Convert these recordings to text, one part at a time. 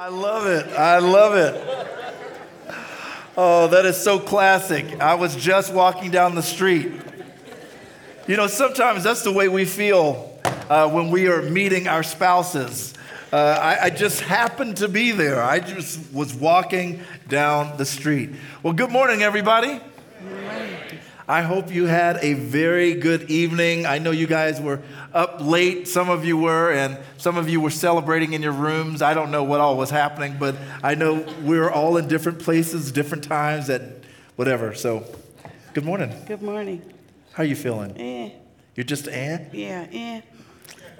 I love it. I love it. Oh, that is so classic. I was just walking down the street. You know, sometimes that's the way we feel uh, when we are meeting our spouses. Uh, I, I, just happened to be there. I just was walking down the street. Well, good morning, everybody. I hope you had a very good evening. I know you guys were up late, some of you were, and some of you were celebrating in your rooms. I don't know what all was happening, but I know we were all in different places, different times, at whatever. So, good morning. Good morning. How are you feeling? Eh. You're just eh? Yeah, eh.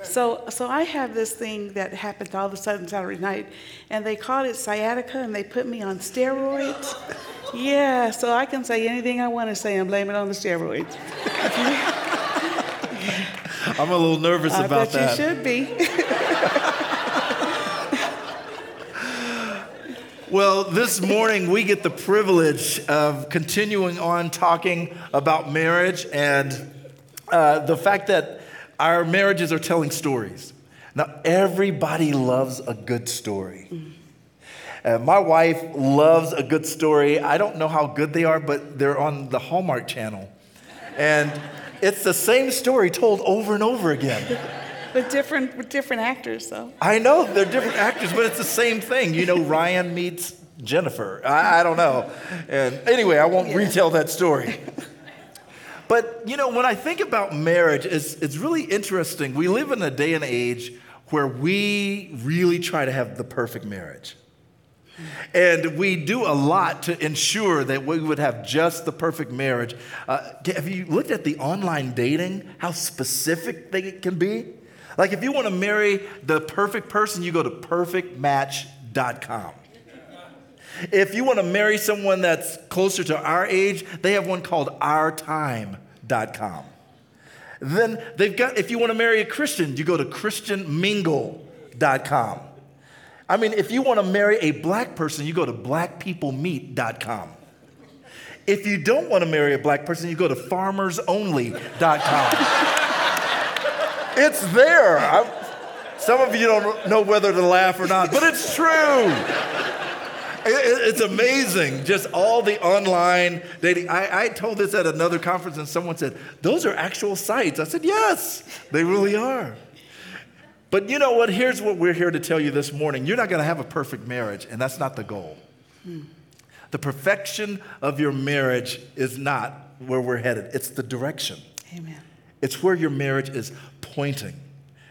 So, so I have this thing that happened all of a sudden Saturday night, and they called it sciatica, and they put me on steroids. Yeah, so I can say anything I want to say and blame it on the steroids. I'm a little nervous I about bet that. you should be. Well, this morning we get the privilege of continuing on talking about marriage and uh, the fact that our marriages are telling stories. Now, everybody loves a good story. Uh, my wife loves a good story. I don't know how good they are, but they're on the Hallmark Channel. And it's the same story told over and over again. with different, with different actors, though. I know they're different actors, but it's the same thing. You know, Ryan meets Jennifer. I, I don't know. And anyway, I won't retell that story. But, you know, when I think about marriage, it's, it's really interesting. We live in a day and age where we really try to have the perfect marriage. And we do a lot to ensure that we would have just the perfect marriage. Uh, have you looked at the online dating, how specific they can be? Like, if you want to marry the perfect person, you go to perfectmatch.com. If you want to marry someone that's closer to our age, they have one called ourtime.com. Then they've got, if you want to marry a Christian, you go to christianmingle.com. I mean, if you want to marry a black person, you go to blackpeoplemeet.com. If you don't want to marry a black person, you go to farmersonly.com. it's there. I, some of you don't know whether to laugh or not, but it's true. It, it's amazing, just all the online dating. I, I told this at another conference, and someone said, Those are actual sites. I said, Yes, they really are. But you know what? Here's what we're here to tell you this morning. You're not going to have a perfect marriage, and that's not the goal. The perfection of your marriage is not where we're headed, it's the direction. Amen. It's where your marriage is pointing.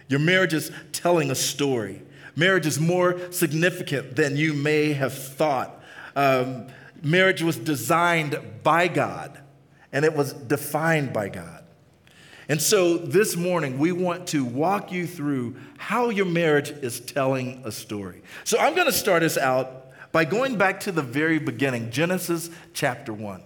Your marriage is telling a story. Marriage is more significant than you may have thought. Um, marriage was designed by God, and it was defined by God. And so this morning, we want to walk you through how your marriage is telling a story. So I'm going to start us out by going back to the very beginning, Genesis chapter 1.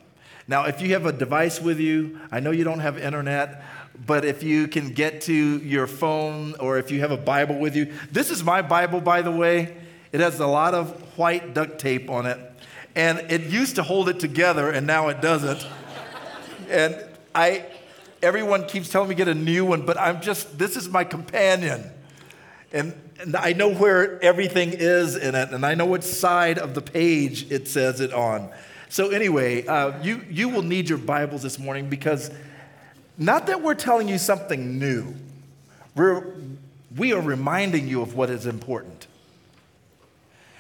Now, if you have a device with you, I know you don't have internet, but if you can get to your phone or if you have a Bible with you, this is my Bible, by the way. It has a lot of white duct tape on it, and it used to hold it together, and now it doesn't. and I, everyone keeps telling me get a new one, but I'm just, this is my companion. And, and I know where everything is in it, and I know what side of the page it says it on. So, anyway, uh, you, you will need your Bibles this morning because not that we're telling you something new, we're, we are reminding you of what is important.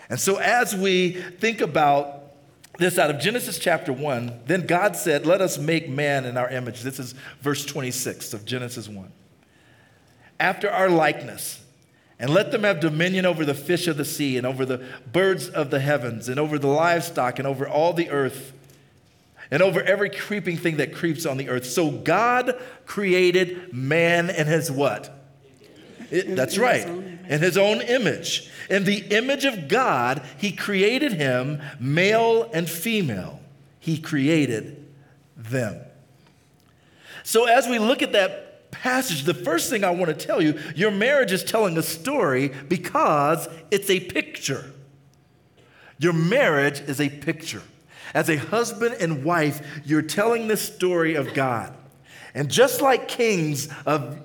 And so, as we think about this out of Genesis chapter 1, then God said, Let us make man in our image. This is verse 26 of Genesis 1. After our likeness, and let them have dominion over the fish of the sea, and over the birds of the heavens, and over the livestock, and over all the earth, and over every creeping thing that creeps on the earth. So God created man and his what? It, that's right, in his own image. In the image of God, he created him, male and female. He created them. So as we look at that passage, the first thing I want to tell you your marriage is telling a story because it's a picture. Your marriage is a picture. As a husband and wife, you're telling the story of God. And just like kings of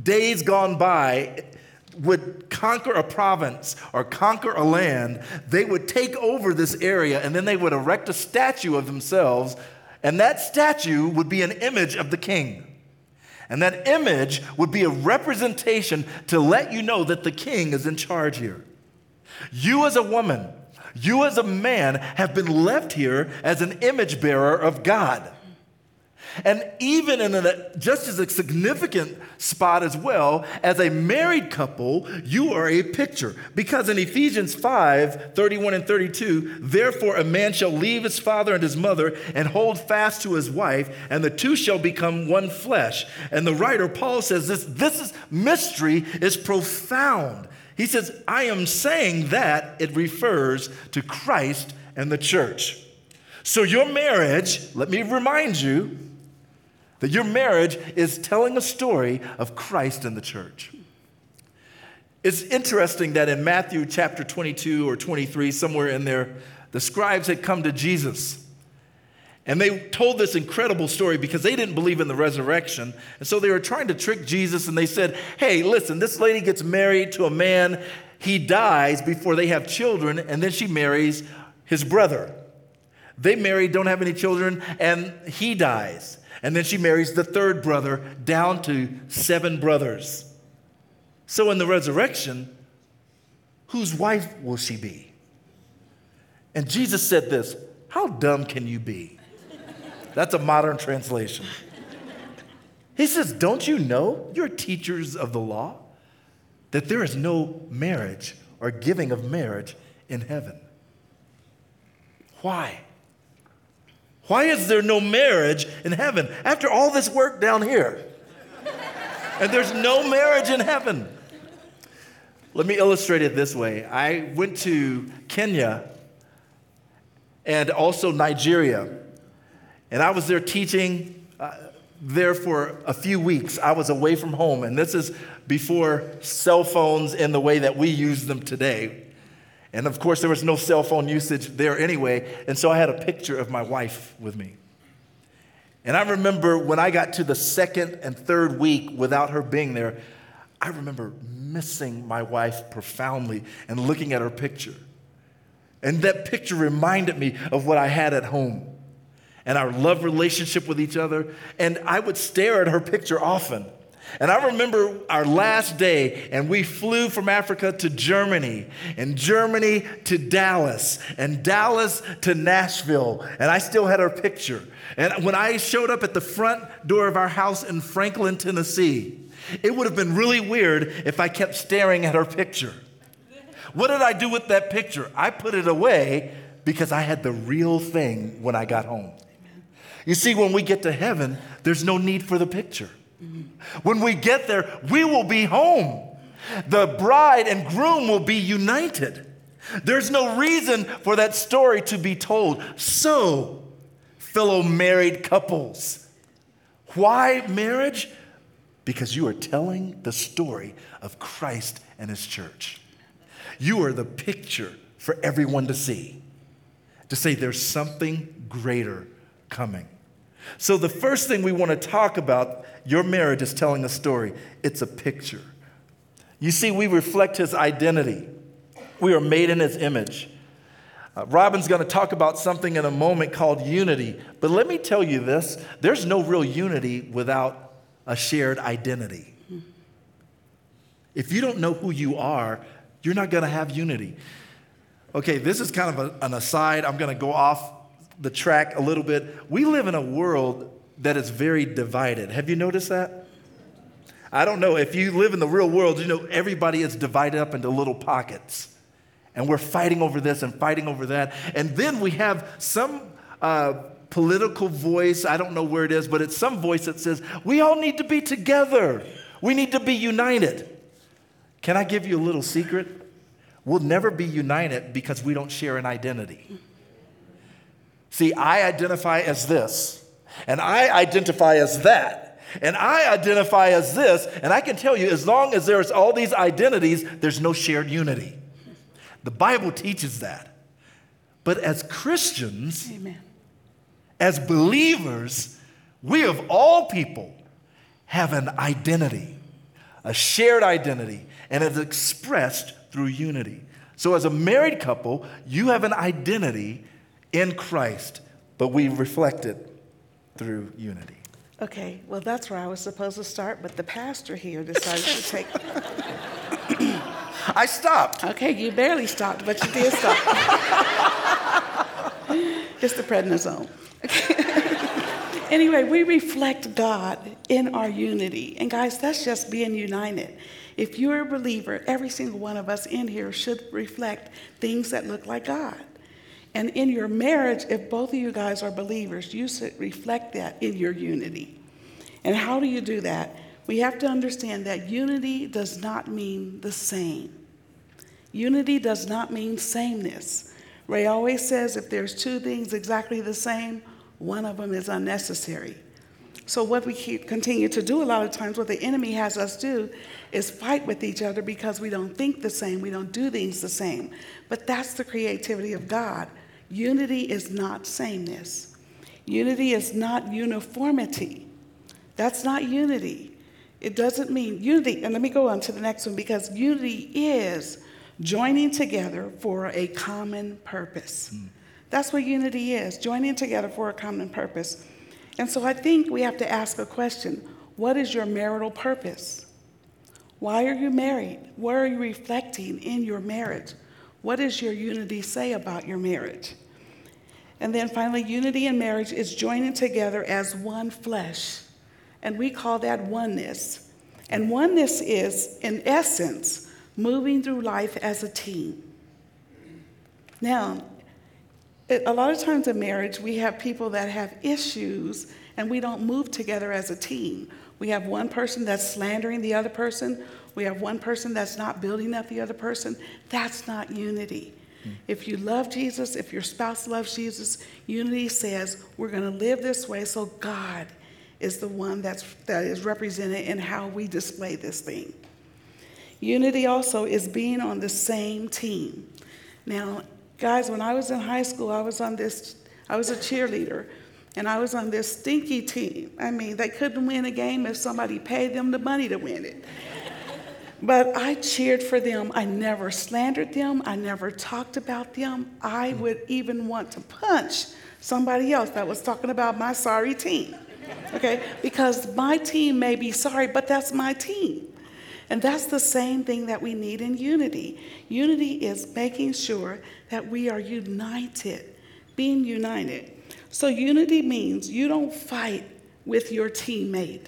days gone by, would conquer a province or conquer a land, they would take over this area and then they would erect a statue of themselves, and that statue would be an image of the king. And that image would be a representation to let you know that the king is in charge here. You, as a woman, you, as a man, have been left here as an image bearer of God. And even in a, just as a significant spot as well, as a married couple, you are a picture. Because in Ephesians 5 31 and 32, therefore a man shall leave his father and his mother and hold fast to his wife, and the two shall become one flesh. And the writer, Paul, says this, this is mystery is profound. He says, I am saying that it refers to Christ and the church. So your marriage, let me remind you, that your marriage is telling a story of Christ and the church. It's interesting that in Matthew chapter 22 or 23, somewhere in there, the scribes had come to Jesus. And they told this incredible story because they didn't believe in the resurrection. And so they were trying to trick Jesus and they said, Hey, listen, this lady gets married to a man. He dies before they have children, and then she marries his brother. They marry, don't have any children, and he dies. And then she marries the third brother down to seven brothers. So in the resurrection, whose wife will she be? And Jesus said this How dumb can you be? That's a modern translation. He says, Don't you know, you're teachers of the law, that there is no marriage or giving of marriage in heaven? Why? Why is there no marriage in heaven after all this work down here? and there's no marriage in heaven. Let me illustrate it this way. I went to Kenya and also Nigeria, and I was there teaching uh, there for a few weeks. I was away from home, and this is before cell phones in the way that we use them today. And of course, there was no cell phone usage there anyway. And so I had a picture of my wife with me. And I remember when I got to the second and third week without her being there, I remember missing my wife profoundly and looking at her picture. And that picture reminded me of what I had at home and our love relationship with each other. And I would stare at her picture often. And I remember our last day, and we flew from Africa to Germany, and Germany to Dallas, and Dallas to Nashville. And I still had her picture. And when I showed up at the front door of our house in Franklin, Tennessee, it would have been really weird if I kept staring at her picture. What did I do with that picture? I put it away because I had the real thing when I got home. You see, when we get to heaven, there's no need for the picture. When we get there, we will be home. The bride and groom will be united. There's no reason for that story to be told. So, fellow married couples, why marriage? Because you are telling the story of Christ and his church. You are the picture for everyone to see, to say there's something greater coming. So, the first thing we want to talk about your marriage is telling a story, it's a picture. You see, we reflect his identity, we are made in his image. Uh, Robin's going to talk about something in a moment called unity. But let me tell you this there's no real unity without a shared identity. If you don't know who you are, you're not going to have unity. Okay, this is kind of a, an aside. I'm going to go off the track a little bit. We live in a world that is very divided. Have you noticed that? I don't know. If you live in the real world, you know everybody is divided up into little pockets. And we're fighting over this and fighting over that. And then we have some uh, political voice, I don't know where it is, but it's some voice that says, we all need to be together. We need to be united. Can I give you a little secret? We'll never be united because we don't share an identity. See, I identify as this, and I identify as that, and I identify as this, and I can tell you, as long as there's all these identities, there's no shared unity. The Bible teaches that. But as Christians, Amen. as believers, we of all people have an identity, a shared identity. and it's expressed through unity. So, as a married couple, you have an identity in Christ, but we reflect it through unity. Okay, well, that's where I was supposed to start, but the pastor here decided to take. I stopped. Okay, you barely stopped, but you did stop. Just the prednisone. anyway, we reflect God in our unity. And guys, that's just being united. If you're a believer, every single one of us in here should reflect things that look like God. And in your marriage, if both of you guys are believers, you should reflect that in your unity. And how do you do that? We have to understand that unity does not mean the same. Unity does not mean sameness. Ray always says if there's two things exactly the same, one of them is unnecessary. So, what we continue to do a lot of times, what the enemy has us do, is fight with each other because we don't think the same, we don't do things the same. But that's the creativity of God. Unity is not sameness. Unity is not uniformity. That's not unity. It doesn't mean unity. And let me go on to the next one because unity is joining together for a common purpose. Mm. That's what unity is joining together for a common purpose. And so I think we have to ask a question What is your marital purpose? Why are you married? What are you reflecting in your marriage? What does your unity say about your marriage? And then finally, unity in marriage is joining together as one flesh. And we call that oneness. And oneness is, in essence, moving through life as a team. Now, a lot of times in marriage, we have people that have issues and we don't move together as a team. We have one person that's slandering the other person. We have one person that's not building up the other person. That's not unity. Mm. If you love Jesus, if your spouse loves Jesus, unity says we're going to live this way so God is the one that's, that is represented in how we display this thing. Unity also is being on the same team. Now, guys, when I was in high school, I was on this, I was a cheerleader. And I was on this stinky team. I mean, they couldn't win a game if somebody paid them the money to win it. But I cheered for them. I never slandered them. I never talked about them. I mm. would even want to punch somebody else that was talking about my sorry team. Okay? Because my team may be sorry, but that's my team. And that's the same thing that we need in unity. Unity is making sure that we are united, being united. So, unity means you don't fight with your teammate.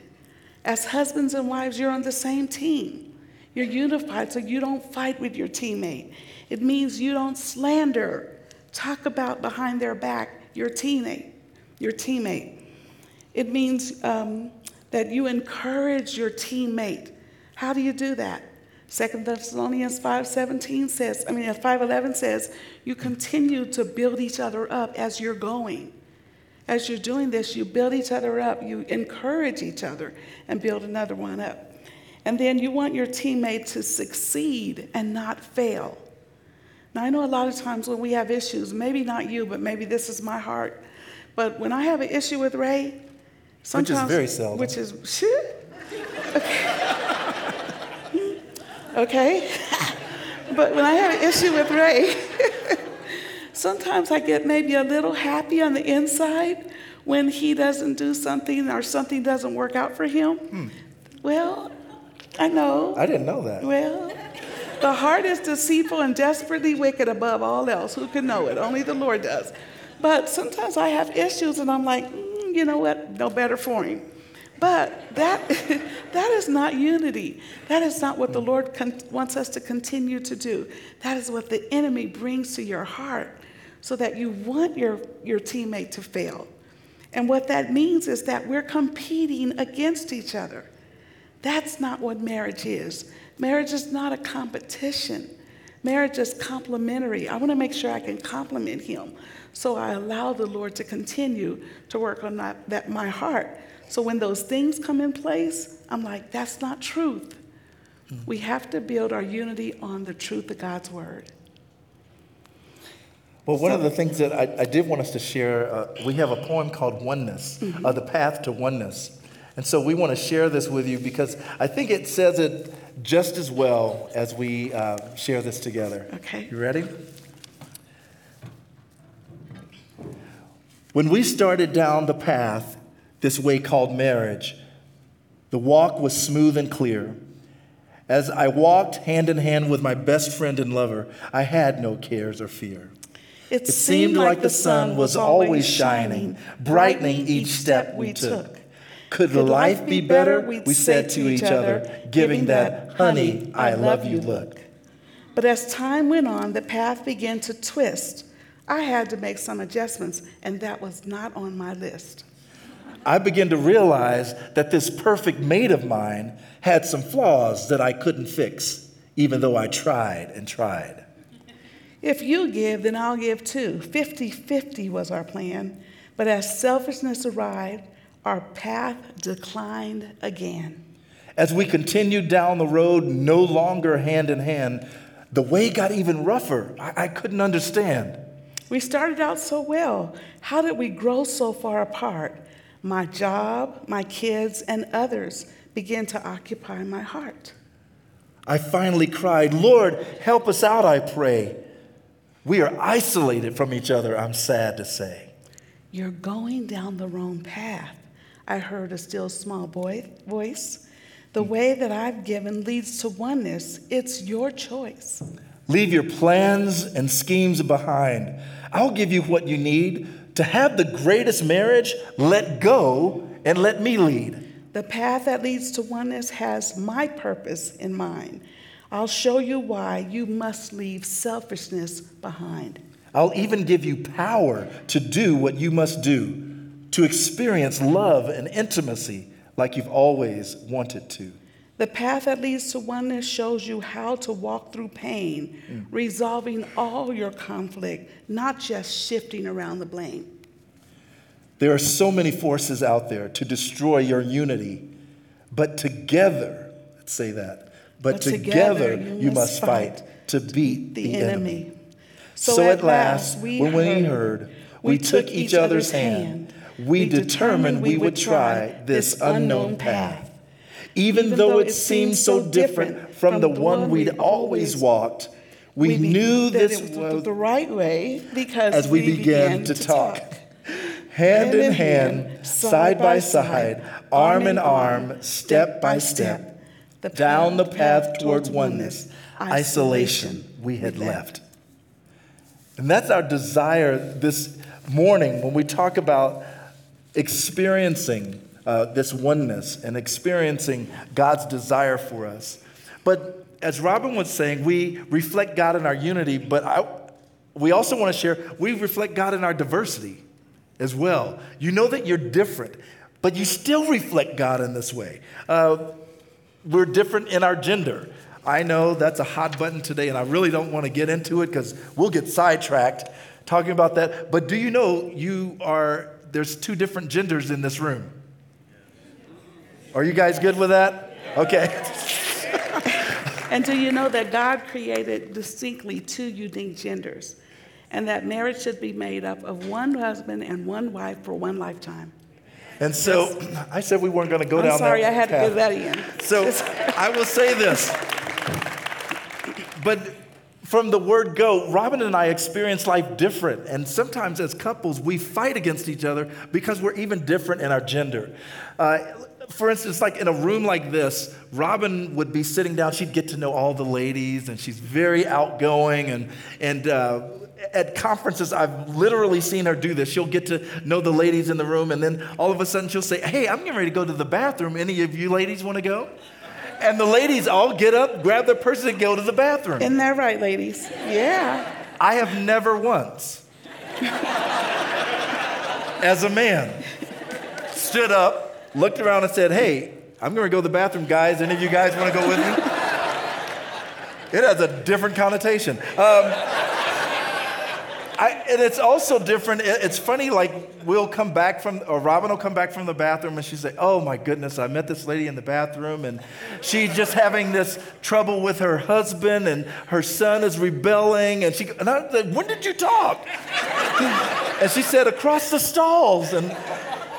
As husbands and wives, you're on the same team. You're unified, so you don't fight with your teammate. It means you don't slander, talk about behind their back your teammate. Your teammate. It means um, that you encourage your teammate. How do you do that? Second Thessalonians 5:17 says, I mean 5:11 says, you continue to build each other up as you're going. As you're doing this, you build each other up, you encourage each other, and build another one up. And then you want your teammate to succeed and not fail. Now, I know a lot of times when we have issues, maybe not you, but maybe this is my heart. But when I have an issue with Ray, sometimes. Which is very seldom. Which is. Okay. okay. but when I have an issue with Ray, Sometimes I get maybe a little happy on the inside when he doesn't do something or something doesn't work out for him. Hmm. Well, I know. I didn't know that. Well, the heart is deceitful and desperately wicked above all else. Who can know it? Only the Lord does. But sometimes I have issues and I'm like, mm, you know what? No better for him. But that, that is not unity. That is not what the Lord con- wants us to continue to do. That is what the enemy brings to your heart so that you want your, your teammate to fail. And what that means is that we're competing against each other. That's not what marriage is. Marriage is not a competition. Marriage is complementary. I want to make sure I can complement him. So I allow the Lord to continue to work on that, that my heart. So when those things come in place, I'm like, that's not truth. Mm-hmm. We have to build our unity on the truth of God's word. Well, one so, of the things that I, I, did want us to share, uh, we have a poem called Oneness, mm-hmm. uh, The Path to Oneness. And so we want to share this with you because I think it says it just as well as we uh, share this together. Okay. You ready? When we started down the path, this way called marriage, the walk was smooth and clear. As I walked hand in hand with my best friend and lover, I had no cares or fear. It, It seemed like the sun was always shining, brightening each step we took. Could life be better? We said to each other, giving that, honey, I love you look. But as time went on, the path began to twist. I had to make some adjustments, and that was not on my list. I began to realize that this perfect mate of mine had some flaws that I couldn't fix, even though I tried and tried. If you give, then I'll give too. 50 50 was our plan. But as selfishness arrived, our path declined again. As we continued down the road, no longer hand in hand, the way got even rougher. I, I couldn't understand. We started out so well. How did we grow so far apart? My job, my kids, and others began to occupy my heart. I finally cried, Lord, help us out, I pray. We are isolated from each other, I'm sad to say. You're going down the wrong path. I heard a still small boy, voice. The hmm. way that I've given leads to oneness. It's your choice. Leave your plans and schemes behind. I'll give you what you need to have the greatest marriage. Let go and let me lead. The path that leads to oneness has my purpose in mind. I'll show you why you must leave selfishness behind. I'll even give you power to do what you must do, to experience love and intimacy like you've always wanted to. The path that leads to oneness shows you how to walk through pain, mm. resolving all your conflict, not just shifting around the blame. There are so many forces out there to destroy your unity, but together, let's say that, but, But together, together you, must fight, to beat The, the, enemy. So, at last, when we heard, we took each other's hand, we determined we would try this unknown path. Even though it seemed so different from the one we'd always walked, we knew this was the right way because as we began to talk. Hand in hand, side by side, arm in arm, step by step, down the path toward oneness, isolation we had left. And that's our desire this morning when we talk about experiencing uh, this oneness and experiencing God's desire for us. But as Robin was saying, we reflect God in our unity, but I, we also want to share we reflect God in our diversity as well. You know that you're different, but you still reflect God in this way. Uh, we're different in our gender. I know that's a hot button today, and I really don't want to get into it because we'll get sidetracked talking about that. But do you know you are, there's two different genders in this room? Are you guys good with that? Okay. And do you know that God created distinctly two unique genders? And that marriage should be made up of one husband and one wife for one lifetime. And so I said we weren't going to go I'm down sorry, that I had to path. get that in. So I will say this. But from the word go, Robin and I experience life different. And sometimes as couples, we fight against each other because we're even different in our gender. Uh, for instance, like in a room like this, Robin would be sitting down, she'd get to know all the ladies, and she's very outgoing. And, and uh, at conferences, I've literally seen her do this. She'll get to know the ladies in the room, and then all of a sudden she'll say, Hey, I'm getting ready to go to the bathroom. Any of you ladies want to go? And the ladies all get up, grab their purses, and go to the bathroom. Isn't that right, ladies? Yeah. I have never once, as a man, stood up, looked around, and said, Hey, I'm going to go to the bathroom, guys. Any of you guys want to go with me? It has a different connotation. Um, I, and it's also different. It- It's funny, like, we'll come back from, or Robin will come back from the bathroom and she'll say, Oh my goodness, I met this lady in the bathroom and she's just having this trouble with her husband and her son is rebelling. And, she, and I When did you talk? and she said, Across the stalls. And,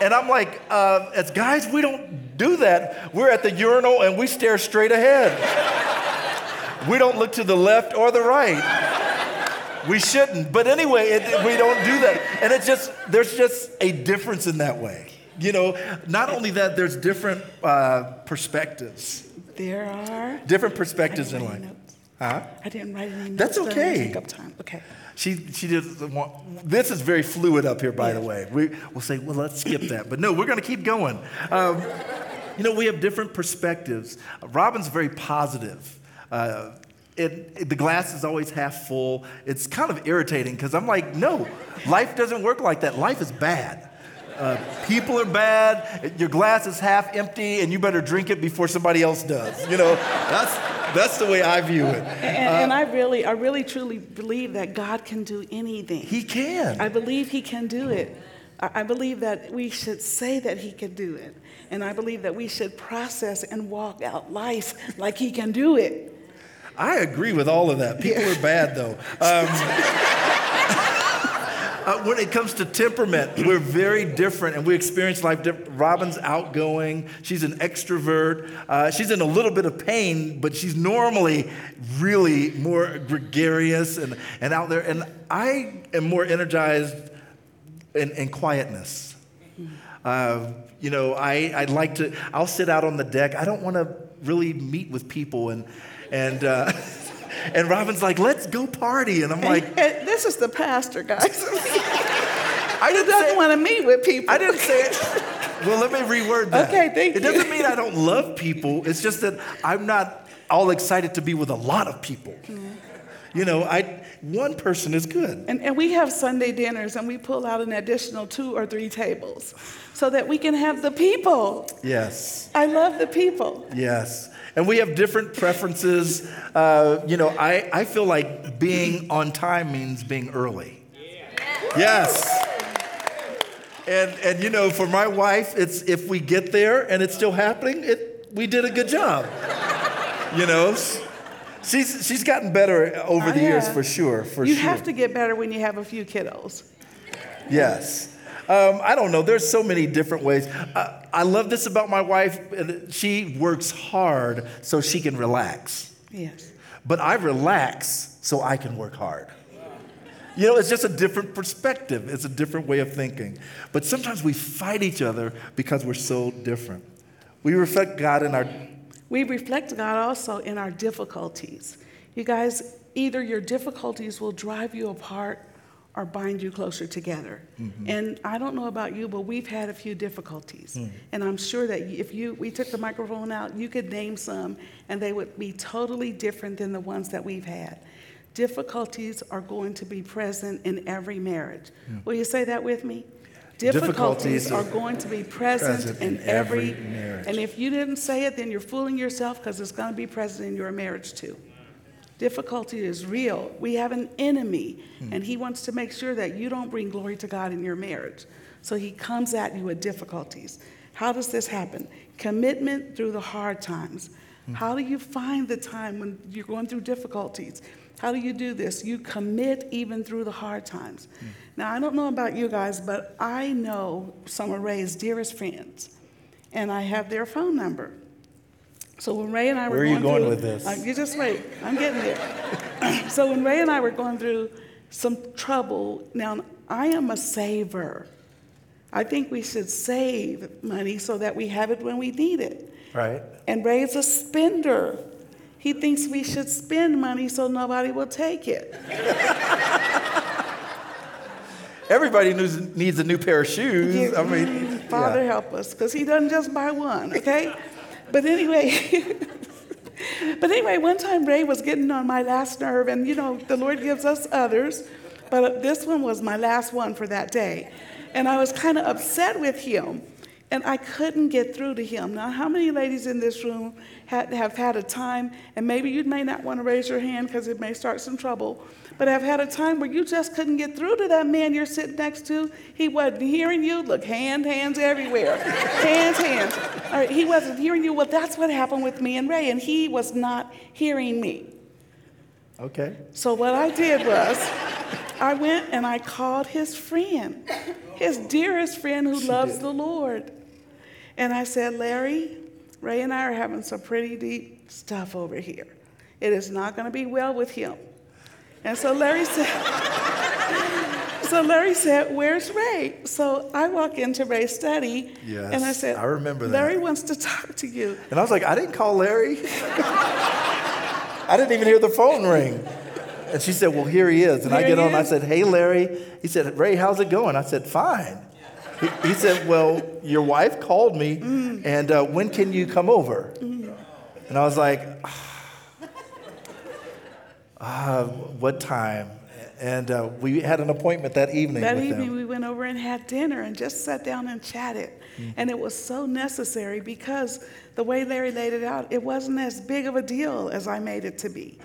and I'm like, uh, As guys, we don't do that, we're at the urinal and we stare straight ahead. we don't look to the left or the right. We shouldn't. But anyway, it, we don't do that. And it's just, there's just a difference in that way. You know, not only that, there's different uh, perspectives. There are. Different perspectives in life. Huh? I didn't write any notes. That's okay. Take up time. Okay. She, she doesn't want, this is very fluid up here, by yeah. the way. We, we'll say, well, let's skip that. But no, we're going to keep going. Um, you know, we have different perspectives. Robin's very positive. Uh, it, it, the glass is always half full. It's kind of irritating because I'm like, no, life doesn't work like that. Life is bad. Uh, people are bad. Your glass is half empty, and you better drink it before somebody else does. You know, that's that's the way I view it. And, uh, and, I really, I really, truly believe that God can do anything. He can. I believe He can do it. I believe that we should say that He can do it, and I believe that we should process and walk out life like He can do it. I agree with all of that. People are bad, though. Um, uh, when it comes to temperament, we're very different and we experience life different. Robin's outgoing, she's an extrovert, uh, she's in a little bit of pain, but she's normally really more gregarious and, and out there. And I am more energized in, in quietness. Uh, you know, I, I'd like to, I'll sit out on the deck. I don't want to really meet with people and, and, uh, And Robin's like, let's go party. And I'm like, and this is the pastor, guys. I didn't doesn't want to meet with people. I didn't say it. Well, let me reword that. Okay, thank it you. It doesn't mean I don't love people. It's just that I'm not all excited to be with a lot of people. Mm. You know, I one person is good. And, and we have Sunday dinners and we pull out an additional two or three tables so that we can have the people. Yes. I love the people. Yes. And we have different preferences. Uh, you know, I, I feel like being on time means being early. Yes. And, and you know, for my wife, it's if we get there and it's still happening, it, we did a good job. You know, she's, she's gotten better over the years for sure. For you sure. have to get better when you have a few kiddos. Yes. Um, I don't know. There's so many different ways. Uh, I love this about my wife. She works hard so she can relax. Yes. But I relax so I can work hard. You know, it's just a different perspective. It's a different way of thinking. But sometimes we fight each other because we're so different. We reflect God in our. We reflect God also in our difficulties. You guys, either your difficulties will drive you apart or bind you closer together. Mm-hmm. And I don't know about you, but we've had a few difficulties. Mm. And I'm sure that if you we took the microphone out, you could name some and they would be totally different than the ones that we've had. Difficulties are going to be present in every marriage. Mm. Will you say that with me? Difficulties, Difficulties are going to be present, present in, in, every, every marriage. And if you didn't say it, then you're fooling yourself because it's going to be present in your marriage too. Difficulty is real. We have an enemy, hmm. and he wants to make sure that you don't bring glory to God in your marriage. So he comes at you with difficulties. How does this happen? Commitment through the hard times. Hmm. How do you find the time when you're going through difficulties? How do you do this? You commit even through the hard times. Hmm. Now, I don't know about you guys, but I know some of Ray's dearest friends, and I have their phone number. So when Ray and I were Where are you going through, with this? Uh, you just wait. I'm getting there. so when Ray and I were going through some trouble, now I am a saver. I think we should save money so that we have it when we need it. Right. And Ray's a spender. He thinks we should spend money so nobody will take it. Everybody needs, a new pair of shoes. I mean, Father yeah. help us, because he doesn't just buy one, okay? But anyway, but anyway, one time Ray was getting on my last nerve, and you know, the Lord gives us others, but this one was my last one for that day. And I was kind of upset with him, and I couldn't get through to him. Now, how many ladies in this room had, have had a time, and maybe you may not want to raise your hand because it may start some trouble, but have had a time where you just couldn't get through to that man you're sitting next to. He wasn't hearing you. Look, hand, hands everywhere. hands, hands. All right, he wasn't hearing you. Well, that's what happened with me and Ray, and he was not hearing me. Okay. So what I did was, I went and I called his friend, his dearest friend who she loves did. the Lord. And I said, Larry, Ray and I are having some pretty deep stuff over here. It is not going to be well with him. And so Larry said, so Larry said, Where's Ray? So I walk into Ray's study Yes, and I said, I remember that. Larry wants to talk to you. And I was like, I didn't call Larry. I didn't even hear the phone ring. And she said, Well, here he is. And I get on, I said, Hey, Larry. He said, Ray, how's it going? I said, Fine. He, he said, Well, your wife called me, Mm. and uh, when can you come over? And I was like, ah, What time? And uh, we had an appointment that evening That evening, them. we went over and had dinner and just sat down and chatted. Mm. And it was so necessary because the way Larry laid it out, it wasn't as big of a deal as I made it to be.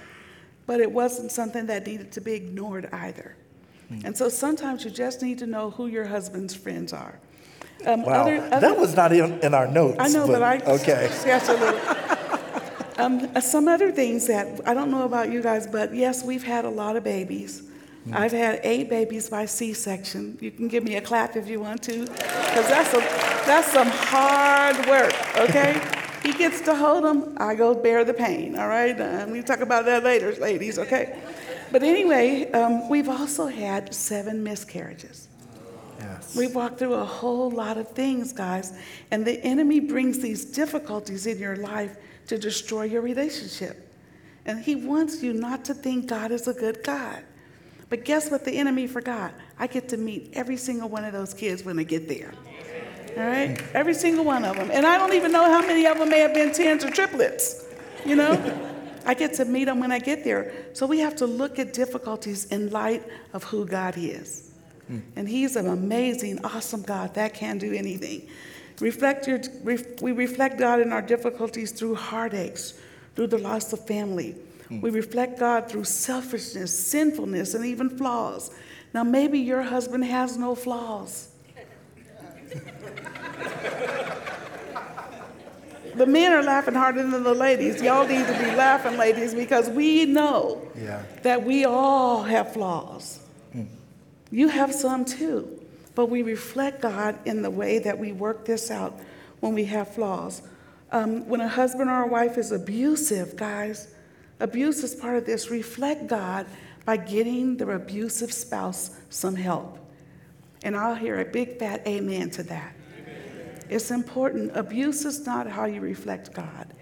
But it wasn't something that needed to be ignored either. Mm. And so sometimes you just need to know who your husband's friends are. Um, Wow, other- that was not in, in our notes. I know, but, I. Okay. Yes, a little. Um, uh, some other things that I don't know about you guys, but yes, we've had a lot of babies. Hmm. I've had eight babies by C-section. You can give me a clap if you want to, because that's a, that's some hard work. Okay, he gets to hold them. I go bear the pain. All right, uh, we talk about that later, ladies. Okay, but anyway, um, we've also had seven miscarriages. Yes. We've walked through a whole lot of things, guys, and the enemy brings these difficulties in your life to destroy your relationship. And he wants you not to think God is a good God. But guess what the enemy forgot? I get to meet every single one of those kids when they get there. All right? Every single one of them. And I don't even know how many of them may have been tens or triplets, you know? I get to meet them when I get there. So we have to look at difficulties in light of who God is. Hmm. And He's an amazing, awesome God that can do anything. Reflect your, ref, we reflect God in our difficulties through heartaches, through the loss of family. Hmm. We reflect God through selfishness, sinfulness, and even flaws. Now, maybe your husband has no flaws. the men are laughing harder than the ladies. Y'all need to be laughing, ladies, because we know Yeah. that we all have flaws. You have some too. But we reflect God in the way that we work this out when we have flaws. Um, when a husband or a wife is abusive, guys, abuse is part of this. Reflect God by getting the abusive spouse some help. And I'll hear a big fat amen to that. It's important. Abuse is not how you reflect God.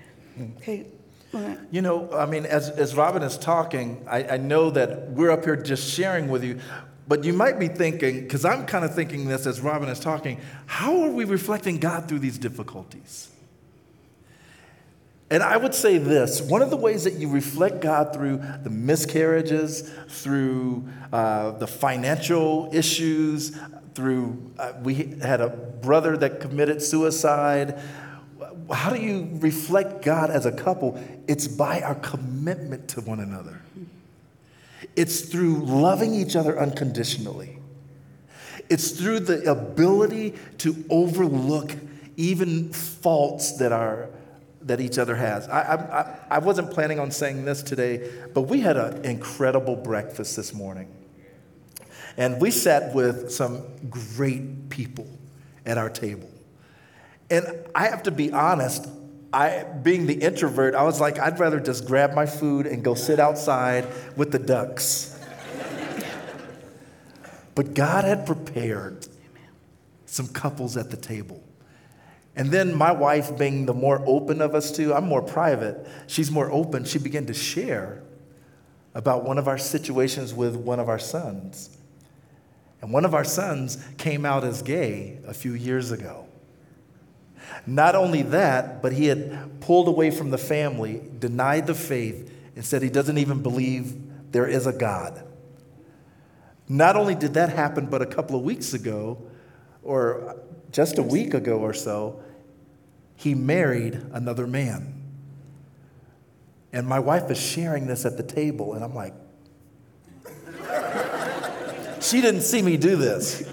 Okay? uh, You know, I mean, as, as Robin is talking, I, I know that we're up here just sharing with you, but you might be thinking, because I'm kind of thinking this as Robin is talking, how are we reflecting God through these difficulties? And I would say this one of the ways that you reflect God through the miscarriages, through uh, the financial issues, through uh, we had a brother that committed suicide. How do you reflect God as a couple? It's by our commitment to one another, it's through loving each other unconditionally. It's through the ability to overlook even faults that are that each other has. I, I, I- wasn't planning on saying this today, but we had an incredible breakfast this morning. And we sat with some great people at our table. And I have to be honest, I, being the introvert, I was like, I'd rather just grab my food and go sit outside with the ducks. but God had prepared some couples at the table. And then my wife, being the more open of us two, I'm more private, she's more open. She began to share about one of our situations with one of our sons. And one of our sons came out as gay a few years ago. Not only that, but he had pulled away from the family, denied the faith, and said he doesn't even believe there is a God. Not only did that happen, but a couple of weeks ago, or just a week ago or so, he married another man. And my wife is sharing this at the table, and I'm like, she didn't see me do this.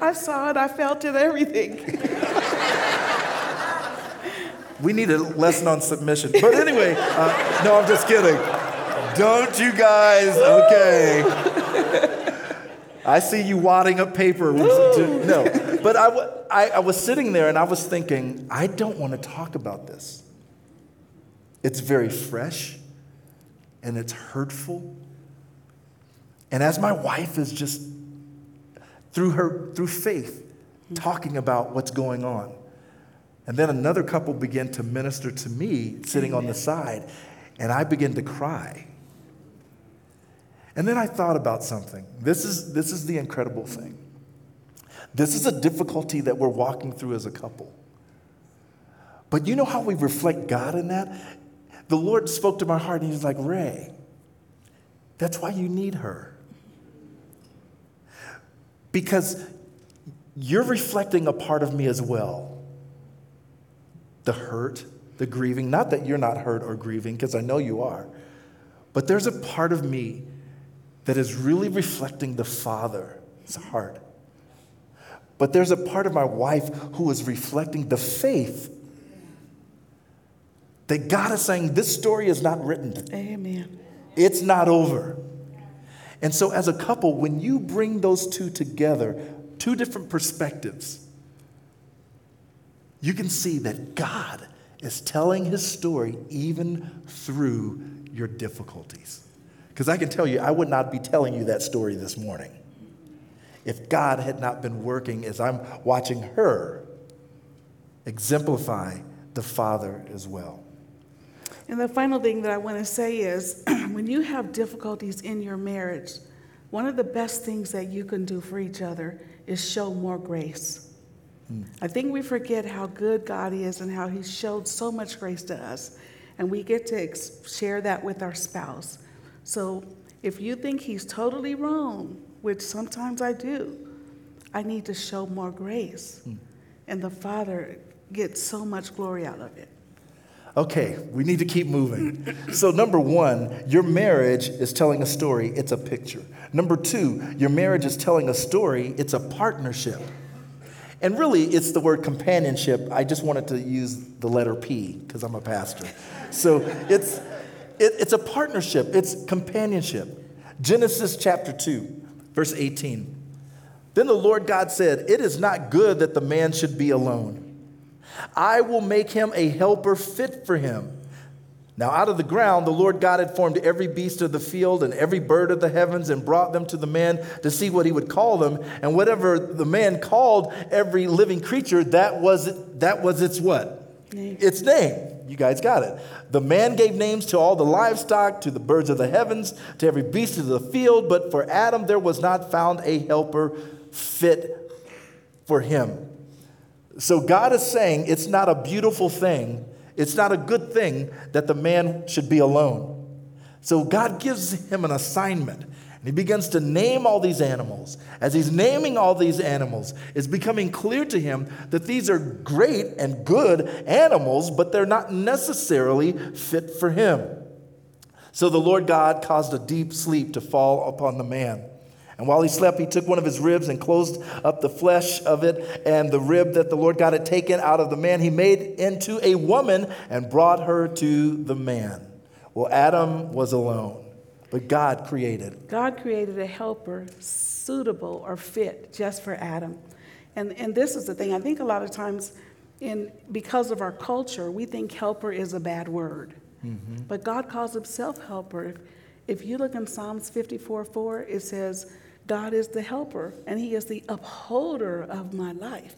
I saw it, I felt it, everything. We need a lesson on submission. But anyway, uh, no, I'm just kidding. Don't you guys? Okay. I see you wadding up paper. No, but I, w- I, I was sitting there and I was thinking, I don't want to talk about this. It's very fresh and it's hurtful. And as my wife is just through her through faith talking about what's going on. And then another couple began to minister to me sitting on the side and I began to cry. And then I thought about something. This is, this is the incredible thing. This is a difficulty that we're walking through as a couple. But you know how we reflect God in that? The Lord spoke to my heart and He's like, Ray, that's why you need her. Because you're reflecting a part of me as well. The hurt, the grieving. Not that you're not hurt or grieving, because I know you are. But there's a part of me that is really reflecting the Father's heart. But there's a part of my wife who is reflecting the faith that God is saying, This story is not written. Amen. It's not over. And so, as a couple, when you bring those two together, two different perspectives, you can see that God is telling his story even through your difficulties. Because I can tell you, I would not be telling you that story this morning if God had not been working as I'm watching her exemplify the Father as well. And the final thing that I want to say is when you have difficulties in your marriage, one of the best things that you can do for each other is show more grace. Mm. I think we forget how good God is and how He showed so much grace to us. And we get to ex- share that with our spouse. So if you think he's totally wrong, which sometimes I do, I need to show more grace. Hmm. And the Father gets so much glory out of it. Okay, we need to keep moving. so, number one, your marriage is telling a story, it's a picture. Number two, your marriage is telling a story, it's a partnership. And really, it's the word companionship. I just wanted to use the letter P because I'm a pastor. So, it's it, it's a partnership, it's companionship. Genesis chapter 2, verse 18. Then the Lord God said, It is not good that the man should be alone. I will make him a helper fit for him. Now, out of the ground, the Lord God had formed every beast of the field and every bird of the heavens and brought them to the man to see what he would call them. And whatever the man called every living creature, that was, that was its what? Name. Its name. You guys got it. The man gave names to all the livestock, to the birds of the heavens, to every beast of the field, but for Adam there was not found a helper fit for him. So God is saying it's not a beautiful thing, it's not a good thing that the man should be alone. So God gives him an assignment. And he begins to name all these animals. As he's naming all these animals, it's becoming clear to him that these are great and good animals, but they're not necessarily fit for him. So the Lord God caused a deep sleep to fall upon the man. And while he slept, he took one of his ribs and closed up the flesh of it, and the rib that the Lord God had taken out of the man, he made into a woman and brought her to the man. Well, Adam was alone. But God created. God created a helper suitable or fit just for Adam. And, and this is the thing. I think a lot of times, in, because of our culture, we think helper is a bad word. Mm-hmm. But God calls himself helper. If, if you look in Psalms 54 4, it says, God is the helper and he is the upholder of my life.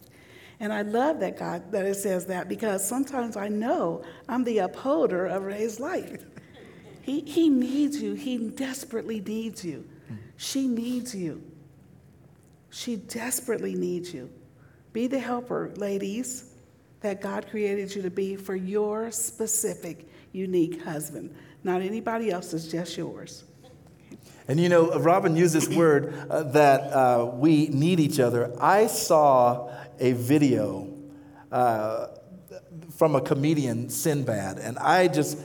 And I love that God that it says that because sometimes I know I'm the upholder of Ray's life. He, he needs you. He desperately needs you. She needs you. She desperately needs you. Be the helper, ladies, that God created you to be for your specific, unique husband. Not anybody else's, just yours. And you know, Robin used this word uh, that uh, we need each other. I saw a video uh, from a comedian, Sinbad, and I just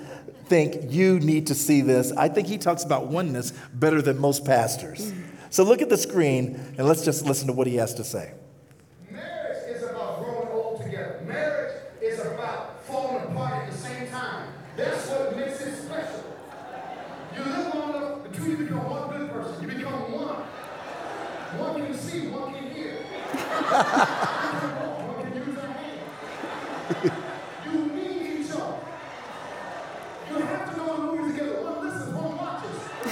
think you need to see this. I think he talks about oneness better than most pastors. So look at the screen and let's just listen to what he has to say. Marriage is about growing old together. Marriage is about falling apart at the same time. That's what makes it special. You live long enough, the two you become one person. You become one. One can see, one can hear. you need each other. You have to go and move together. One listens, one watches. you become a team. one got a good right hip, one got a good left hip. You're balanced. They're so cute together. No, they fall down. they need one another.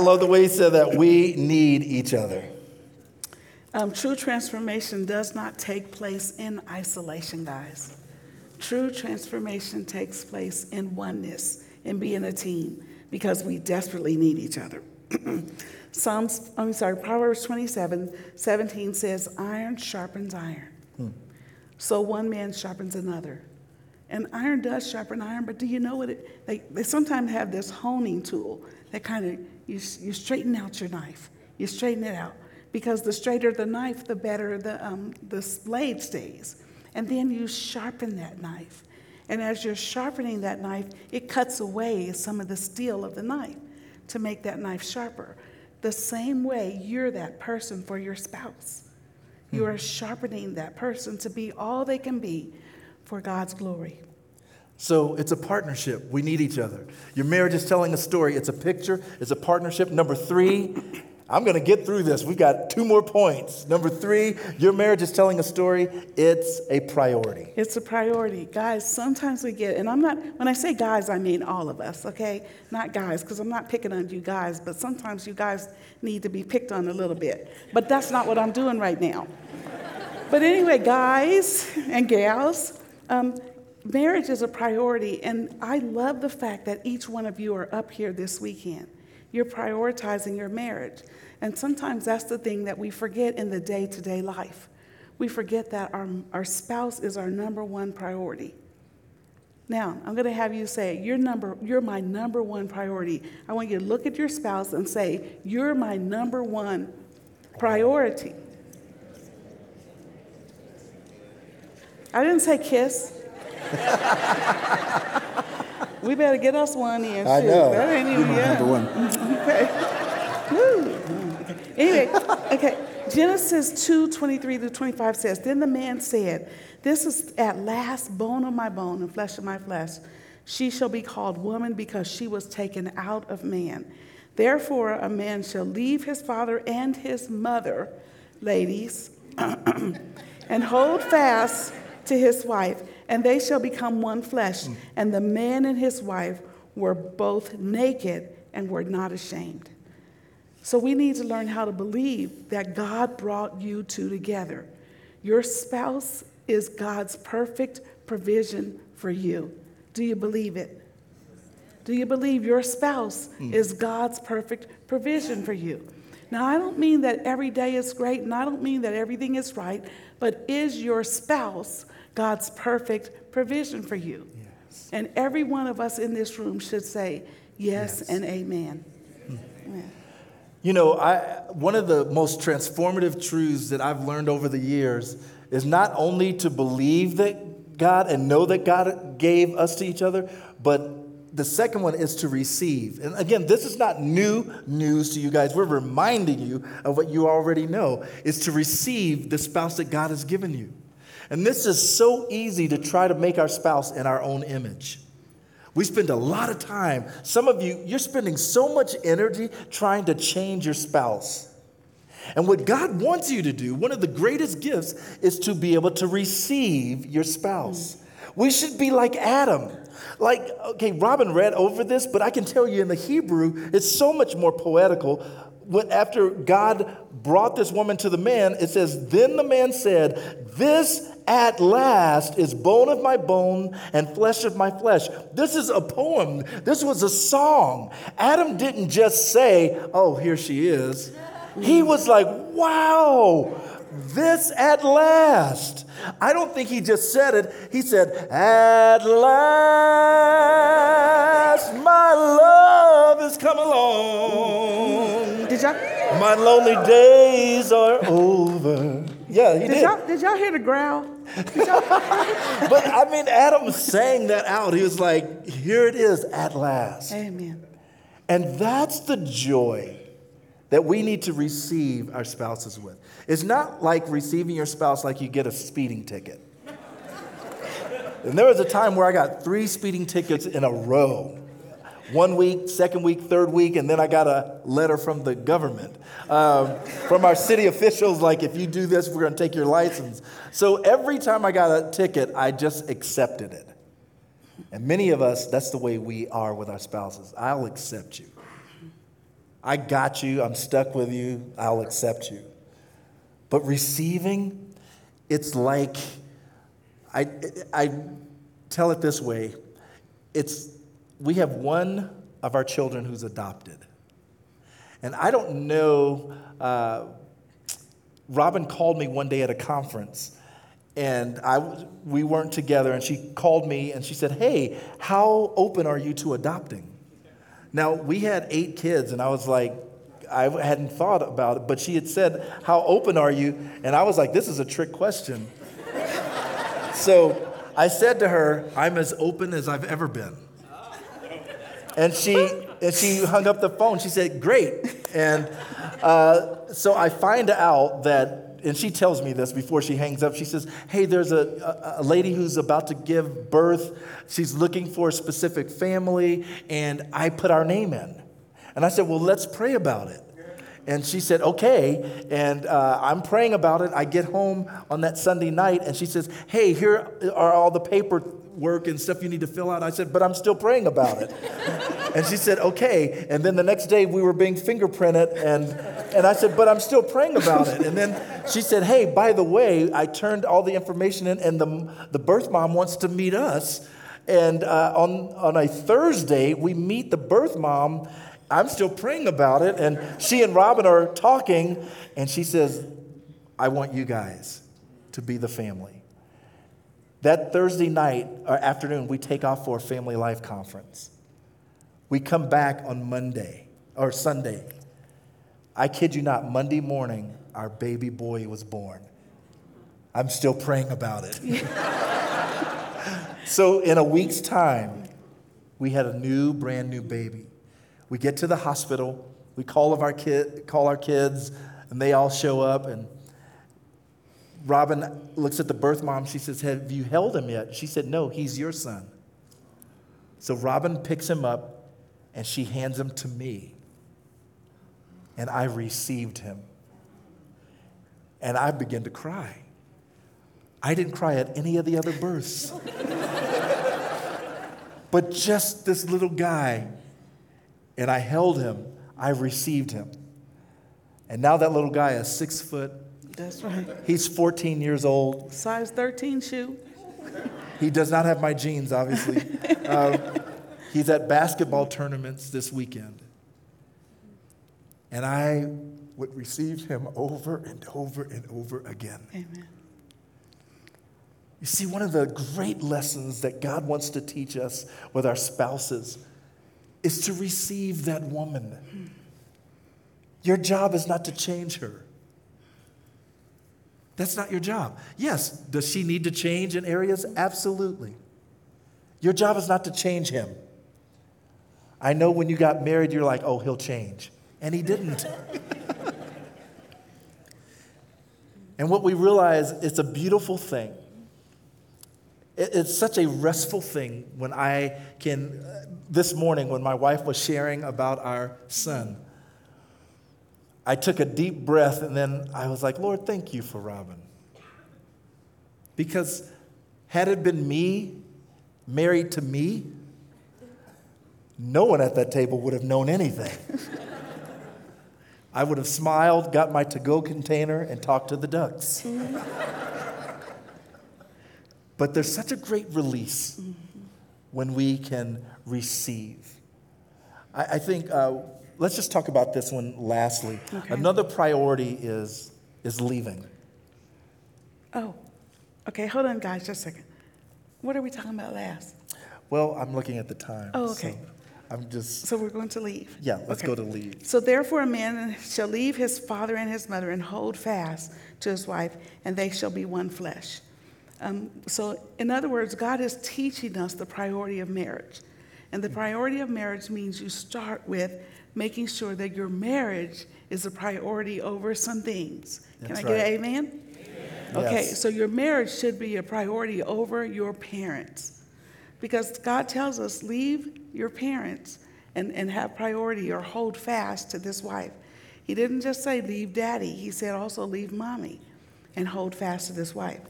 I love the way he said that. We need each other. Um, true transformation does not take place in isolation, guys. True transformation takes place in oneness, in being a team, because we desperately need each other. Psalms, I'm sorry, Proverbs 27 17 says, Iron sharpens iron. So one man sharpens another. And iron does sharpen iron, but do you know what it, they, they sometimes have this honing tool that kind of, you, you straighten out your knife. You straighten it out. Because the straighter the knife, the better the, um, the blade stays. And then you sharpen that knife. And as you're sharpening that knife, it cuts away some of the steel of the knife to make that knife sharper. The same way you're that person for your spouse. You are sharpening that person to be all they can be for God's glory. So it's a partnership. We need each other. Your marriage is telling a story. It's a picture, it's a partnership. Number three, I'm going to get through this. We've got two more points. Number three, your marriage is telling a story. It's a priority. It's a priority. Guys, sometimes we get, and I'm not, when I say guys, I mean all of us, okay? Not guys, because I'm not picking on you guys, but sometimes you guys need to be picked on a little bit. But that's not what I'm doing right now. But anyway, guys and gals, um, marriage is a priority, and I love the fact that each one of you are up here this weekend. You're prioritizing your marriage. And sometimes that's the thing that we forget in the day to day life. We forget that our, our spouse is our number one priority. Now, I'm going to have you say, you're, number, you're my number one priority. I want you to look at your spouse and say, You're my number one priority. I didn't say kiss. we better get us one in. I know. That ain't even. Number one. Okay. Anyway, okay. Genesis 2 23 to 25 says, Then the man said, This is at last bone of my bone and flesh of my flesh. She shall be called woman because she was taken out of man. Therefore, a man shall leave his father and his mother, ladies, and hold fast to his wife, and they shall become one flesh. Mm. And the man and his wife were both naked and were not ashamed. So we need to learn how to believe that God brought you two together. Your spouse is God's perfect provision for you. Do you believe it? Do you believe your spouse mm. is God's perfect provision for you? Now, I don't mean that every day is great and I don't mean that everything is right, but is your spouse God's perfect provision for you? Yes. And every one of us in this room should say yes, and amen. Hmm. Amen. You know, I, one of the most transformative truths that I've learned over the years is not only to believe that God and know that God gave us to each other, but the second one is to receive. And again, this is not new news to you guys. We're reminding you of what you already know is to receive the spouse that God has given you. And this is so easy to try to make our spouse in our own image. We spend a lot of time, some of you, you're spending so much energy trying to change your spouse. And what God wants you to do, one of the greatest gifts, is to be able to receive your spouse. We should be like Adam. Like, okay, Robin read over this, but I can tell you in the Hebrew, it's so much more poetical. When, after God brought this woman to the man, it says, Then the man said, This at last is bone of my bone and flesh of my flesh. This is a poem. This was a song. Adam didn't just say, Oh, here she is. He was like, Wow, this at last. I don't think he just said it. He said, At last, my love has come along. Did y'all, My lonely days are over. Yeah, he did, did. y'all, did y'all hear the growl? but I mean, Adam was saying that out. He was like, here it is at last. Amen. And that's the joy that we need to receive our spouses with. It's not like receiving your spouse like you get a speeding ticket. and there was a time where I got three speeding tickets in a row one week, second week, third week, and then I got a letter from the government, um, from our city officials, like, if you do this, we're going to take your license. So every time I got a ticket, I just accepted it. And many of us, that's the way we are with our spouses. I'll accept you. I got you. I'm stuck with you. I'll accept you. But receiving, it's like, I, I tell it this way it's we have one of our children who's adopted. And I don't know, uh, Robin called me one day at a conference, and I, we weren't together, and she called me and she said, Hey, how open are you to adopting? Now, we had eight kids, and I was like, I hadn't thought about it, but she had said, How open are you? And I was like, This is a trick question. so I said to her, I'm as open as I've ever been. And she, and she hung up the phone. She said, Great. And uh, so I find out that, and she tells me this before she hangs up. She says, Hey, there's a, a, a lady who's about to give birth. She's looking for a specific family, and I put our name in. And I said, Well, let's pray about it. And she said, okay. And uh, I'm praying about it. I get home on that Sunday night, and she says, hey, here are all the paperwork and stuff you need to fill out. I said, but I'm still praying about it. and she said, okay. And then the next day, we were being fingerprinted, and, and I said, but I'm still praying about it. And then she said, hey, by the way, I turned all the information in, and the, the birth mom wants to meet us. And uh, on, on a Thursday, we meet the birth mom I'm still praying about it. And she and Robin are talking, and she says, I want you guys to be the family. That Thursday night or afternoon, we take off for a family life conference. We come back on Monday or Sunday. I kid you not, Monday morning, our baby boy was born. I'm still praying about it. so, in a week's time, we had a new, brand new baby. We get to the hospital, we call, of our kid, call our kids, and they all show up. And Robin looks at the birth mom. She says, Have you held him yet? She said, No, he's your son. So Robin picks him up and she hands him to me. And I received him. And I began to cry. I didn't cry at any of the other births. but just this little guy and I held him. I received him. And now that little guy is six foot. That's right. He's 14 years old. Size 13 shoe. He does not have my genes, obviously. um, he's at basketball tournaments this weekend. And I would receive him over and over and over again. Amen. You see, one of the great lessons that God wants to teach us with our spouses is to receive that woman. Your job is not to change her. That's not your job. Yes, does she need to change in areas? Absolutely. Your job is not to change him. I know when you got married, you're like, oh, he'll change. And he didn't. and what we realize, it's a beautiful thing. It's such a restful thing when I can uh, this morning when my wife was sharing about our son, I took a deep breath and then I was like, Lord, thank you for Robin. Because had it been me, married to me, no one at that table would have known anything. I would have smiled, got my to go container, and talked to the ducks. but there's such a great release when we can receive. I, I think, uh, let's just talk about this one lastly. Okay. Another priority is, is leaving. Oh, okay, hold on, guys, just a second. What are we talking about last? Well, I'm looking at the time. Oh, okay. So I'm just. So we're going to leave? Yeah, let's okay. go to leave. So therefore, a man shall leave his father and his mother and hold fast to his wife, and they shall be one flesh. Um, so, in other words, God is teaching us the priority of marriage. And the priority of marriage means you start with making sure that your marriage is a priority over some things. Can That's I get right. an amen? Okay, Yes. so your marriage should be a priority over your parents. Because God tells us, leave your parents and, and have priority or hold fast to this wife. He didn't just say leave daddy, he said also leave mommy and hold fast to this wife.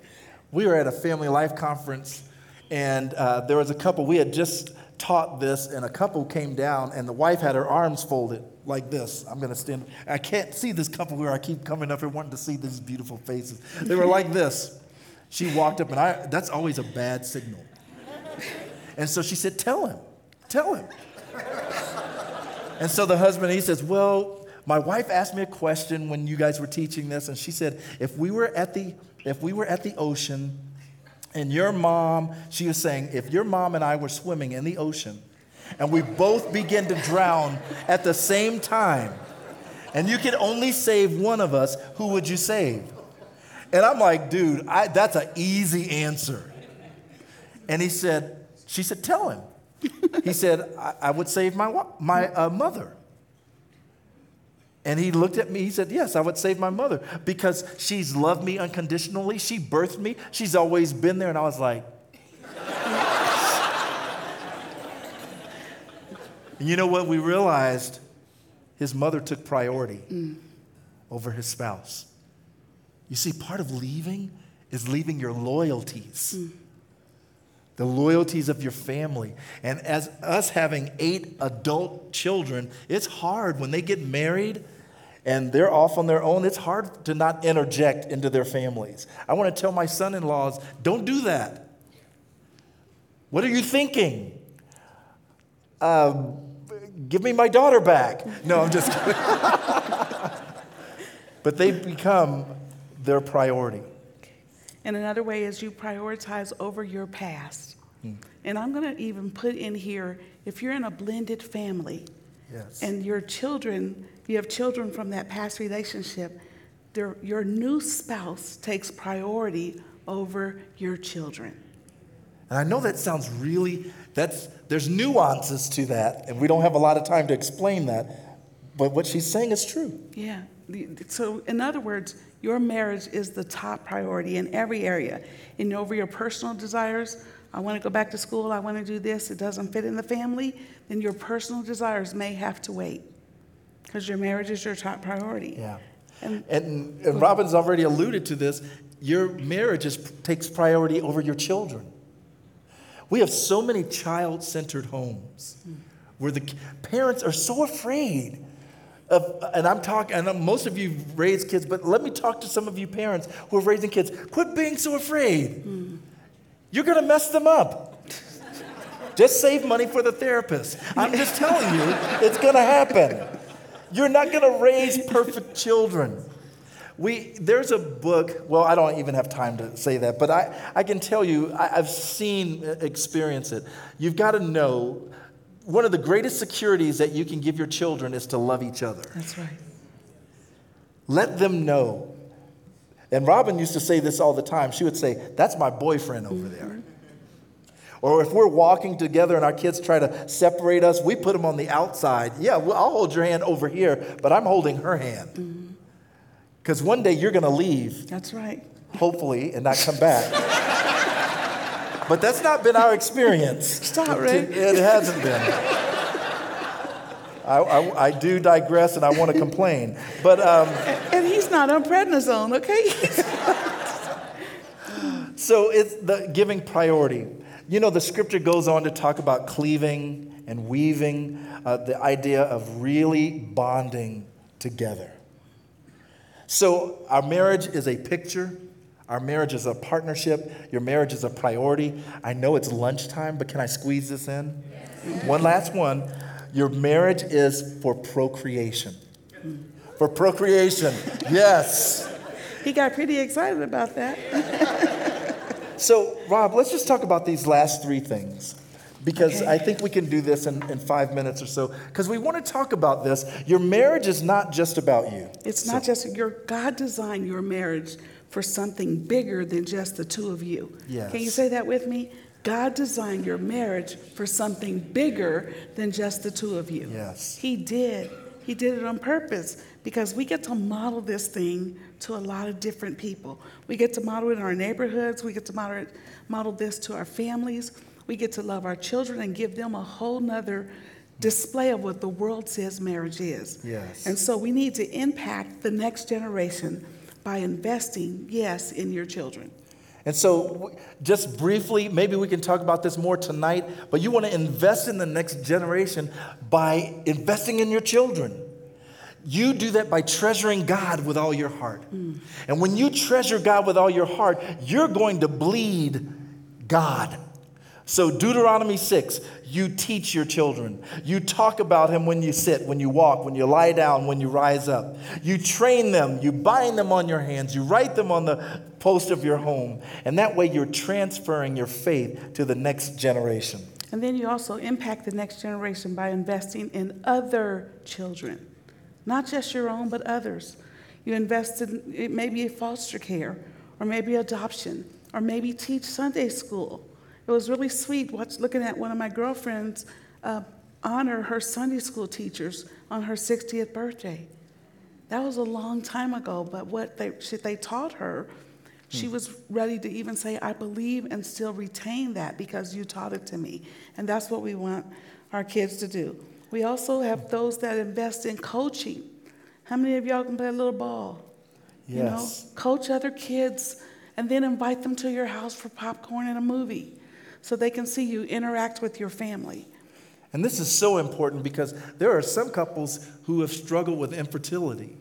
We were at a family life conference, and uh, there was a couple. We had just taught this, and a couple came down, and the wife had her arms folded like this. I'm going to stand. I can't see this couple where I keep coming up here wanting to see these beautiful faces. They were like this. She walked up, and I. That's always a bad signal. And so she said, "Tell him, tell him." And so the husband, he says, Well, my wife asked me a question when you guys were teaching this, and she said, if we were at the if we were at the ocean and your mom, she was saying, if your mom and I were swimming in the ocean and we both begin to drown at the same time, and you could only save one of us, who would you save? And I'm like, dude, I, that's an easy answer. And he said, she said, tell him. He said, I, I would save my, my uh, mother. And he looked at me, he said, Yes, I would save my mother because she's loved me unconditionally. She birthed me, she's always been there. And I was like, And you know what? We realized his mother took priority mm. over his spouse. You see, part of leaving is leaving your loyalties mm. The loyalties of your family. And as us having eight adult children, it's hard when they get married and they're off on their own, it's hard to not interject into their families. I want to tell my son in laws don't do that. What are you thinking? Um, give me my daughter back. No, I'm just kidding. but they become their priority. And another way is you prioritize over your past. Hmm. And I'm going to even put in here if you're in a blended family Yes. and your children, you have children from that past relationship, your new spouse takes priority over your children. And I know that sounds really, that's, there's nuances to that, and we don't have a lot of time to explain that, but what she's saying is true. Yeah. So, in other words, your marriage is the top priority in every area. And over your personal desires, I want to go back to school, I want to do this, it doesn't fit in the family, then your personal desires may have to wait because your marriage is your top priority. Yeah. And And, and Robin's already alluded to this. Your marriage is, takes priority over your children. We have so many child centered homes where the parents are so afraid of, and I'm talking, and most of you raise kids, but let me talk to some of you parents who are raising kids. Quit being so afraid. You're going to mess them up. Just save money for the therapist. I'm just telling you, it's going to happen. You're not going to raise perfect children. We, there's a book, well, I don't even have time to say that, but I, I can tell you, I, I've seen, uh, experience it. You've got to know one of the greatest securities that you can give your children is to love each other. that's right. Let them know. And Robin used to say this all the time. She would say, That's my boyfriend over there. Or if we're walking together and our kids try to separate us, we put them on the outside. Yeah, well, I'll hold your hand over here, but I'm holding her hand. Mm-hmm. Because one day you're going to leave, That's right. hopefully, and not come back. but that's not been our experience. Stop, Ray. It hasn't been. I, I, I do digress and I want to complain. But. Um, And he's not on prednisone, okay? So it's the giving priority. You know, the scripture goes on to talk about cleaving and weaving, uh, the idea of really bonding together. So our marriage is a picture. Our marriage is a partnership. Your marriage is a priority. I know it's lunchtime, but can I squeeze this in? One last one. Your marriage is for procreation. For procreation, yes. he got pretty excited about that. So, Rob, let's just talk about these last three things because Okay. I think we can do this in, in five minutes or so. Because we want to talk about this. Your marriage is not just about you. It's not just your God designed your marriage for something bigger than just the two of you. Yes. Can you say that with me? God designed your marriage for something bigger than just the two of you. Yes. He did. He did it on purpose because we get to model this thing to a lot of different people. We get to model it in our neighborhoods. We get to model, it, model this to our families. We get to love our children and give them a whole nother display of what the world says marriage is. Yes. And so we need to impact the next generation by investing, yes, in your children. And so, just briefly, maybe we can talk about this more tonight, but you want to invest in the next generation by investing in your children. You do that by treasuring God with all your heart. Mm. And when you treasure God with all your heart, you're going to bleed God. So, Deuteronomy 6, you teach your children. You talk about him when you sit, when you walk, when you lie down, when you rise up. You train them, you bind them on your hands, you write them on the post of your home. And that way, you're transferring your faith to the next generation. And then you also impact the next generation by investing in other children, not just your own, but others. You invest in maybe foster care, or maybe adoption, or maybe teach Sunday school. It was really sweet watch, looking at one of my girlfriends uh, honor her Sunday school teachers on her 60th birthday. That was a long time ago, but what they, she, they taught her, she was ready to even say, I believe and still retain that because you taught it to me. And that's what we want our kids to do. We also have those that invest in coaching. How many of y'all can play a little ball? You know, Yes. coach other kids and then invite them to your house for popcorn and a movie so they can see you interact with your family. And this is so important because there are some couples who have struggled with infertility.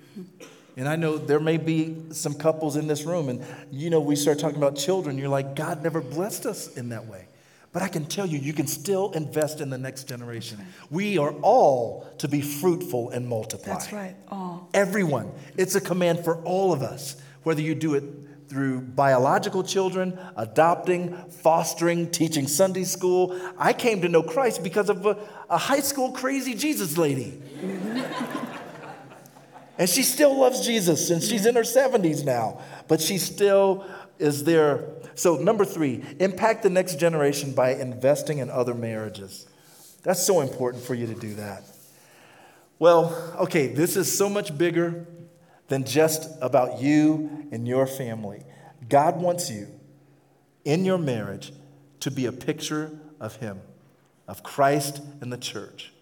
And I know there may be some couples in this room, and you know, we start talking about children, you're like, God never blessed us in that way. But I can tell you, you can still invest in the next generation. We are all to be fruitful and multiply. That's right. Oh, Everyone. It's a command for all of us, whether you do it through biological children, adopting, fostering, teaching Sunday school. I came to know Christ because of a, a high school crazy Jesus lady. and she still loves Jesus, and she's in her 70s now, but she still is there. So, number three, impact the next generation by investing in other marriages. That's so important for you to do that. Well, okay, this is so much bigger than just about you and your family. God wants you in your marriage to be a picture of Him, of Christ and the church.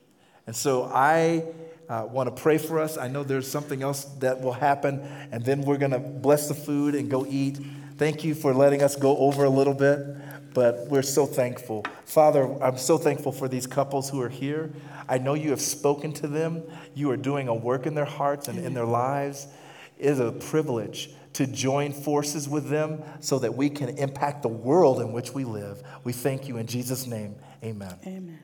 And so I uh, want to pray for us. I know there's something else that will happen, and then we're going to bless the food and go eat. Thank you for letting us go over a little bit, but we're so thankful. Father, I'm so thankful for these couples who are here. I know you have spoken to them. You are doing a work in their hearts and in their lives. It is a privilege to join forces with them so that we can impact the world in which we live. We thank you in Jesus' name. Amen. amen.